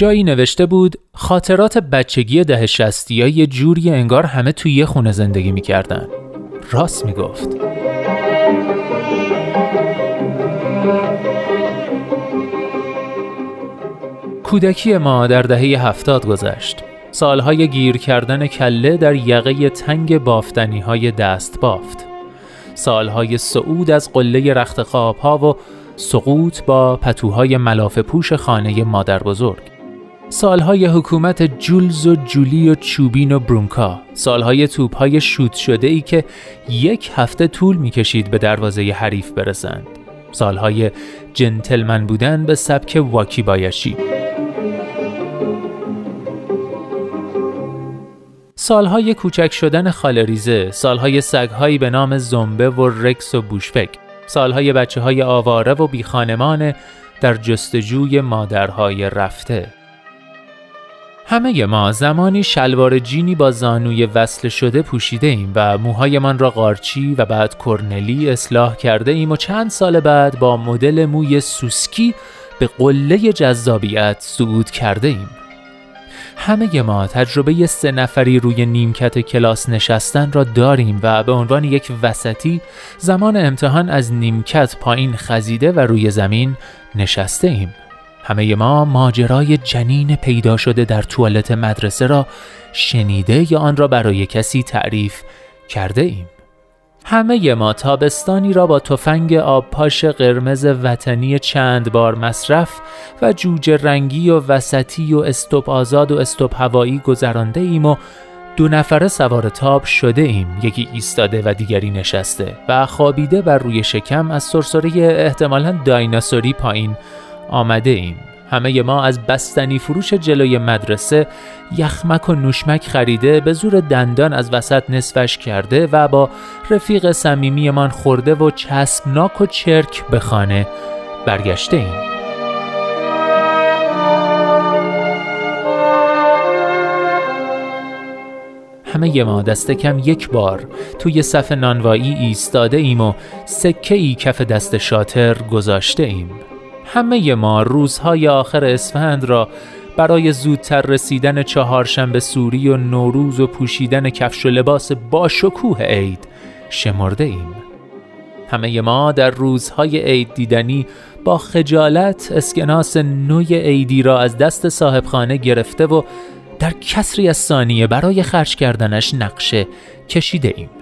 جایی نوشته بود خاطرات بچگی ده شستی یه جوری انگار همه توی یه خونه زندگی می‌کردن. راست می‌گفت. کودکی ما در دهه هفتاد گذشت. سالهای گیر کردن کله در یقه تنگ بافتنی های دست بافت. سالهای صعود از قله رخت خواب ها و سقوط با پتوهای ملاف پوش خانه مادر بزرگ. سالهای حکومت جولز و جولی و چوبین و برونکا. سالهای توپهای شوت شده ای که یک هفته طول می‌کشید به دروازه حریف برسند. سالهای جنتلمن بودن به سبک واکی بایشی سالهای کوچک شدن خالریزه سالهای سگهایی به نام زنبه و رکس و بوشفک سالهای بچه های آواره و بیخانمان در جستجوی مادرهای رفته. همه ما زمانی شلوار جینی با زانوی وصل شده پوشیده ایم و موهایمان را قارچی و بعد کرنلی اصلاح کرده ایم و چند سال بعد با مدل موی سوسکی به قله جذابیت صعود کرده ایم. همه ما تجربه سه نفری روی نیمکت کلاس نشستن را داریم و به عنوان یک وسطی زمان امتحان از نیمکت پایین خزیده و روی زمین نشسته ایم. همه ما ماجرای جنین پیدا شده در توالت مدرسه را شنیده یا آن را برای کسی تعریف کرده ایم. همه ما تابستانی را با تفنگ آبپاش قرمز وطنی چند بار مصرف و جوجه رنگی و وسطی و استوب آزاد و استوب هوایی گذرانده ایم و دو نفره سوار تاب شده ایم یکی ایستاده و دیگری نشسته و خوابیده بر روی شکم از سرسره احتمالا دایناسوری پایین آمده ایم همه ما از بستنی فروش جلوی مدرسه یخمک و نوشمک خریده به زور دندان از وسط نصفش کرده و با رفیق صمیمیمان خورده و چسبناک و چرک به خانه برگشته ایم. همه ما دست کم یک بار توی صف نانوایی ایستاده ایم و سکه ای کف دست شاتر گذاشته ایم. همه ما روزهای آخر اسفند را برای زودتر رسیدن چهارشنبه سوری و نوروز و پوشیدن کفش و لباس با شکوه عید شمرده ایم. همه ما در روزهای عید دیدنی با خجالت اسکناس نوی عیدی را از دست صاحبخانه گرفته و در کسری از ثانیه برای خرج کردنش نقشه کشیده ایم.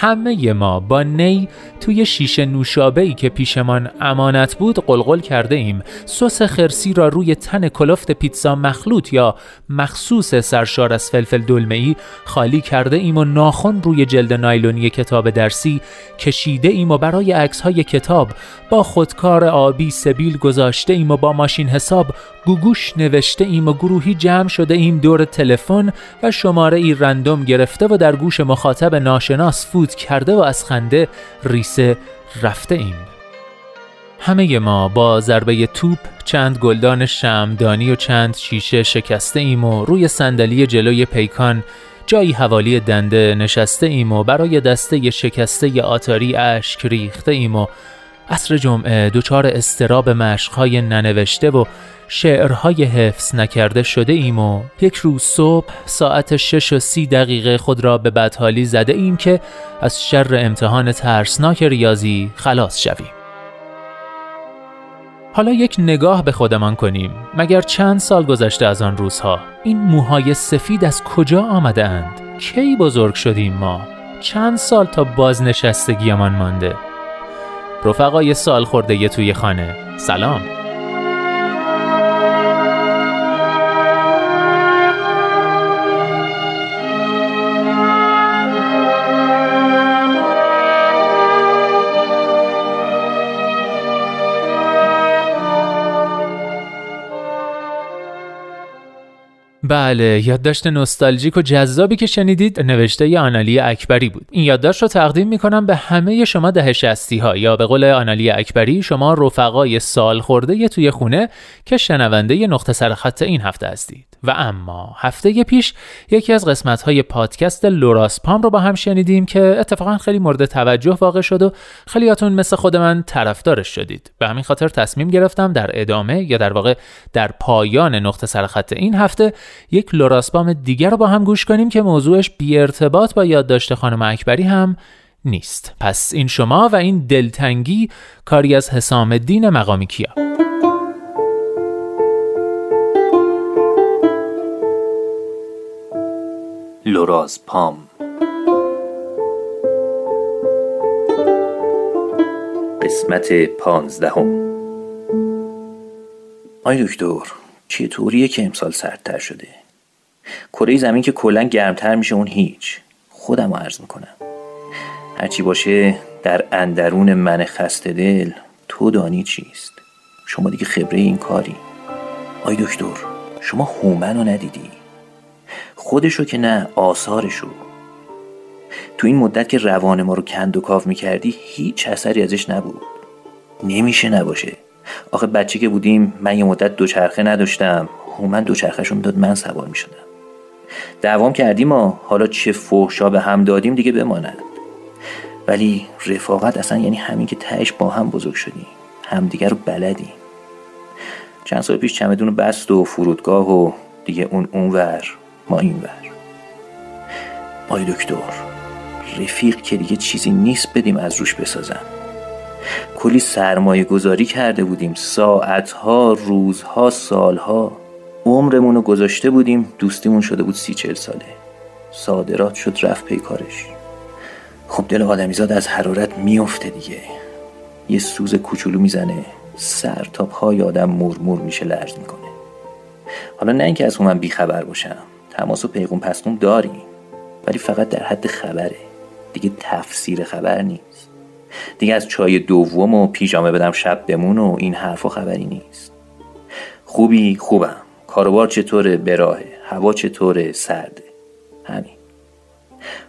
همه ما با نی توی شیشه نوشابه ای که پیشمان امانت بود قلقل کرده ایم. سس خرسی را روی تن کلفت پیتزا مخلوط یا مخصوص سرشار از فلفل دلمه ای خالی کرده ایم و ناخن روی جلد نایلونی کتاب درسی کشیده ایم و برای عکس های کتاب با خودکار آبی سبیل گذاشته ایم و با ماشین حساب گوگوش نوشته ایم و گروهی جمع شده ایم دور تلفن و شماره ای random گرفته و در گوش مخاطب ناشناس فوت کرده و از خنده ریسه رفته ایم. همه ما با ضربه توپ چند گلدان شمعدانی و چند شیشه شکسته ایم و روی صندلی جلوی پیکان جایی حوالی دنده نشسته ایم و برای دسته شکسته آتاری اشک ریخته ایم و عصر جمعه دچار استراب مشقهای ننوشته و شعرهای حفظ نکرده شده ایم و یک روز صبح ساعت شش و سی دقیقه خود را به بدحالی زده ایم که از شر امتحان ترسناک ریاضی خلاص شویم. حالا یک نگاه به خودمان کنیم مگر چند سال گذشته از آن روزها این موهای سفید از کجا آمده اند؟ کی بزرگ شدیم ما؟ چند سال تا بازنشستگیمان مانده؟ رفقای سال خورده توی خانه. سلام. بله یادداشت نوستالژیک و جذابی که شنیدید نوشته ی آنالی اکبری بود. این یادداشت رو تقدیم می‌کنم به همه شما ده شستی ها یا به قول آنالی اکبری شما رفقای سال خورده توی خونه که شنونده ی نقطه سر خط این هفته هستید. و اما هفته پیش یکی از قسمت های پادکست لوراس پام رو با هم شنیدیم که اتفاقا خیلی مورد توجه واقع شد و خیلیاتون مثل خود من طرفدارش شدید. به همین خاطر تصمیم گرفتم در ادامه یا در واقع در پایان نقطه سر خط این هفته یک لوراسپام دیگر رو با هم گوش کنیم که موضوعش بی ارتباط با یادداشت خانم اکبری هم نیست. پس این شما و این دلتنگی کاری از حسام الدین مقامی کیا؟ لوراز پام قسمت پانزدهم. آی دکتر. چطوریه که امسال سردتر شده. کره زمین که کلا گرمتر میشه اون هیچ. خودم عرض می‌کنم. هرچی باشه در اندرون من خسته دل تو دانی چیست؟ شما دیگه خبره این کاری. آی دکتر شما هومن رو ندیدی؟ خودشو که نه آثارشو. تو این مدت که روان ما رو کند و کاف می‌کردی هیچ اثری ازش نبود. نمیشه نباشه. آخه بچه که بودیم من یه مدت دوچرخه نداشتم. هومن دوچرخهشون داد من سوار می‌شدم. دوام کردیم و حالا چه فحشا به هم دادیم دیگه بماند. ولی رفاقت اصلا یعنی همین که تهش با هم بزرگ شدیم. همدیگه رو بلدیم. چند سال پیش چمدون بست و فرودگاه و دیگه اون اونور ما اینور. آی دکتر. رفیق که دیگه چیزی نیست بدیم از روش بسازم کلی سرمایه گذاری کرده بودیم. ساعتها روزها سالها. عمرمون رو گذاشته بودیم. دوستیمون شده بود سی چل ساله. صادرات شد رفت پی کارش. خب دل آدمیزاد از حرارت میفته دیگه. یه سوز کوچولو می‌زنه. سر تا پای آدم مرمور میشه لرز می‌کنه. حالا نه اینکه از من بیخبر باشم. تماس و پیغون پسکون داریم. ولی فقط در حد خبره. دیگه تفسیر خبر نیست. دیگه از چای دوم و پیژامه بدم شب بمون و این حرفا خبری نیست. خوبی؟ خوبم. کاروبار چطوره؟ براهه هوا چطوره؟ سرده. همین.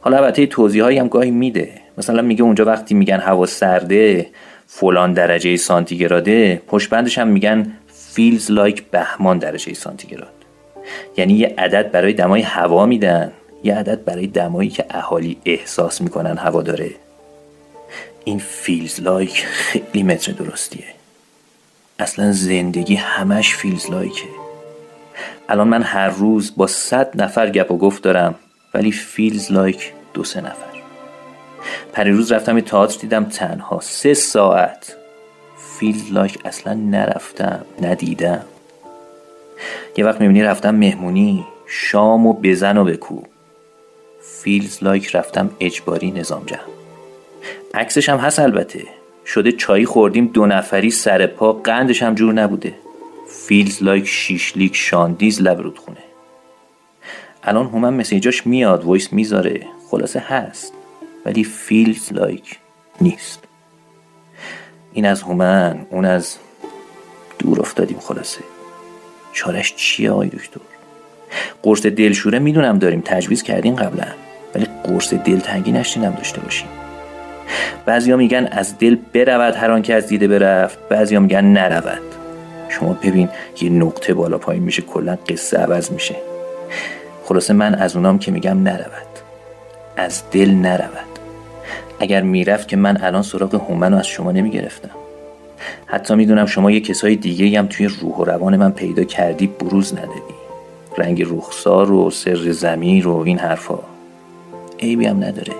حالا البته توضیح هم گاهی میده. مثلا میگه اونجا وقتی میگن هوا سرده فلان درجه سانتیگراده پشت بندش هم میگن feels like بهمان درجه سانتیگراد. یعنی یه عدد برای دمای هوا میدن. یه عدد برای دمایی که اهالی احساس می‌کنن هوا داره. این feels like خیلی متر درستیه. اصلا زندگی همش feels like ه. الان من هر روز با صد نفر گپ و گفت دارم ولی feels like دو سه نفر. پریروز رفتم یه تئاتر دیدم تنها سه ساعت. feels like اصلا نرفتم ندیدم. یه وقت می‌بینی رفتم مهمونی شام و بزن و بکوب. feels like رفتم اجباری نظام جمع. عکسش هم هست البته. شده چایی خوردیم دو نفری سر پا قندش هم جور نبوده. feels like شیشلیک شاندیز لب خونه. الان هومن message اش میاد voice می‌ذاره. خلاصه هست ولی feels like نیست. این از هومن اون از دور افتادیم خلاصه. چارش چیه آقای دکتر؟ قرص دلشوره می‌دونم داریم تجویز کردیم قبلا ولی قرص دلتنگی نشنیدم داشته باشیم. بعضیا میگن از دل برود هر آن که از دیده برفت بعضیا میگن نرود. شما ببین یه نقطه بالا پایین میشه کلا قصه عوض میشه. خلاصه من از اونام که میگم نرود. از دل نرود. اگر می‌رفت که من الان سراغ هومن از شما نمی‌گرفتم. حتی می‌دونم شما یه کسای دیگه هم توی روح و روان من پیدا کردی بروز ندادی. رنگ رخسار و سر زمیر و این حرفا. عیبی هم نداره.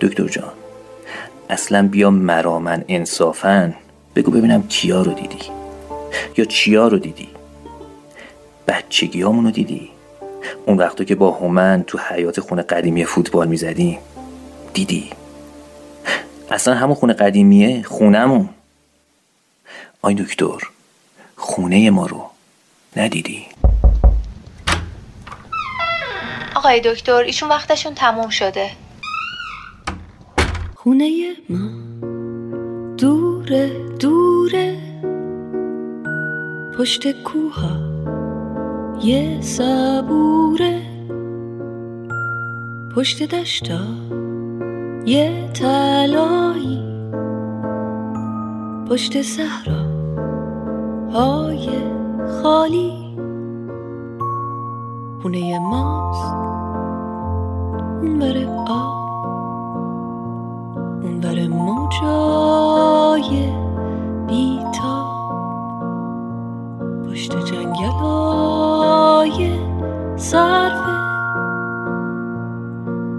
دکتر جان اصلا بیا مرامن انصافن بگو ببینم کیا رو دیدی. یا چیا رو دیدی. بچگی رو دیدی. اون وقتا که با هومن تو حیات خونه قدیمی فوتبال می‌زدیم. دیدی. اصلا همون خونه قدیمیه خونمون آی دکتر خونه ما رو ندیدی؟ آقای دکتر ایشون وقتشون تموم شده. خونه ما. دوره دوره. پشت کوها یه صبوره. پشت دشتا یه تلایی پشت صحرا های خالی. خونه ماست. اون بره آب. بره موجای بیتاب پشت جنگل های صرفه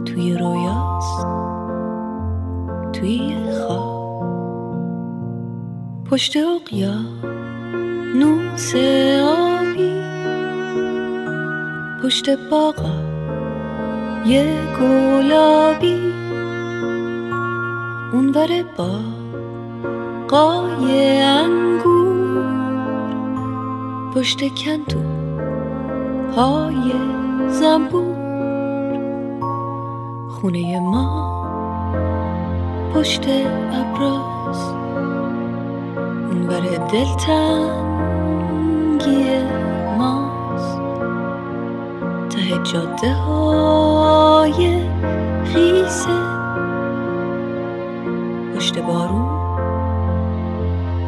توی رویاست توی خواب. پشت اقیا نوس آبی پشت باغا یه گلابی. اون بره با قای انگور پشت کندو های زنبور. خونه ما پشت ابراز. اون بره دلتنگی ماست. ته جاده های خیسه. پشت بارون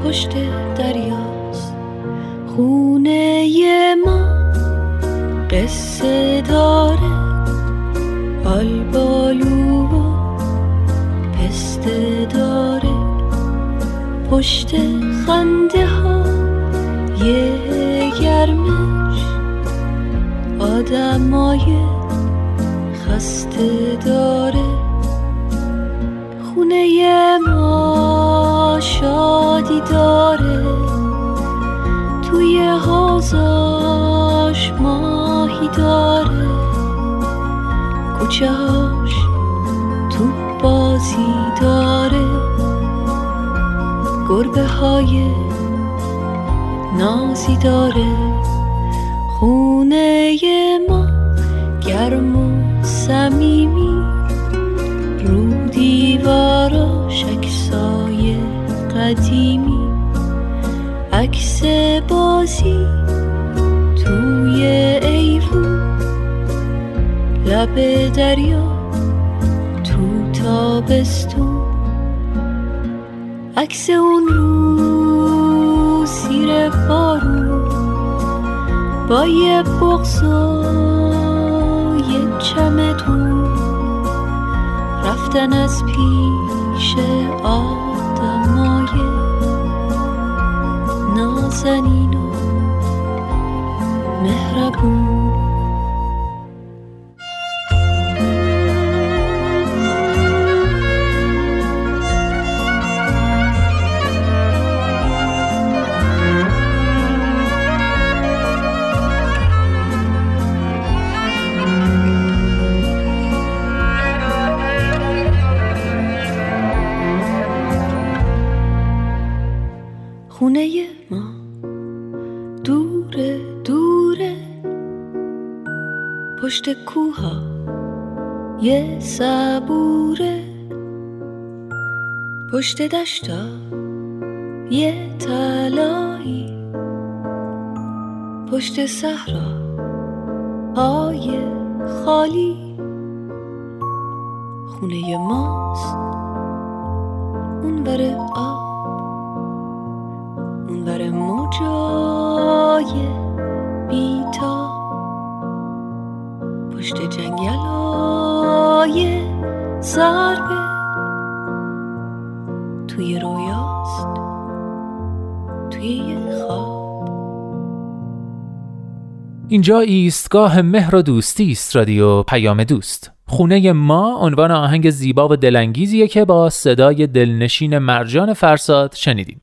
پشت دریاست. خونه ما قصه داره آلبالو و پسته داره. پشت خنده ها یه گرمش آدمای خسته داره. خونه ما شادی داره توی حوزاش ماهی داره. کوچهاش تو بازی داره. گربه های نازی داره. خونه ما گرم و صمیمی. قدیمی عکس بازی توی ایوون لب دریا تو تابستون. عکس اون رو سیر بارون با یه بغز و یه چمدون. رفتن از پیش آدمای نازنین و مهربون. پشت کوها یه صبوره. پشت دشتا یه تلایی پشت صحرا. های خالی. خونه ماست. اون بره آب. اینجا ایستگاه مهر و دوستی است رادیو پیام دوست. خونه ما عنوان آهنگ زیبا و دلانگیزیه که با صدای دلنشین مرجان فرساد شنیدیم.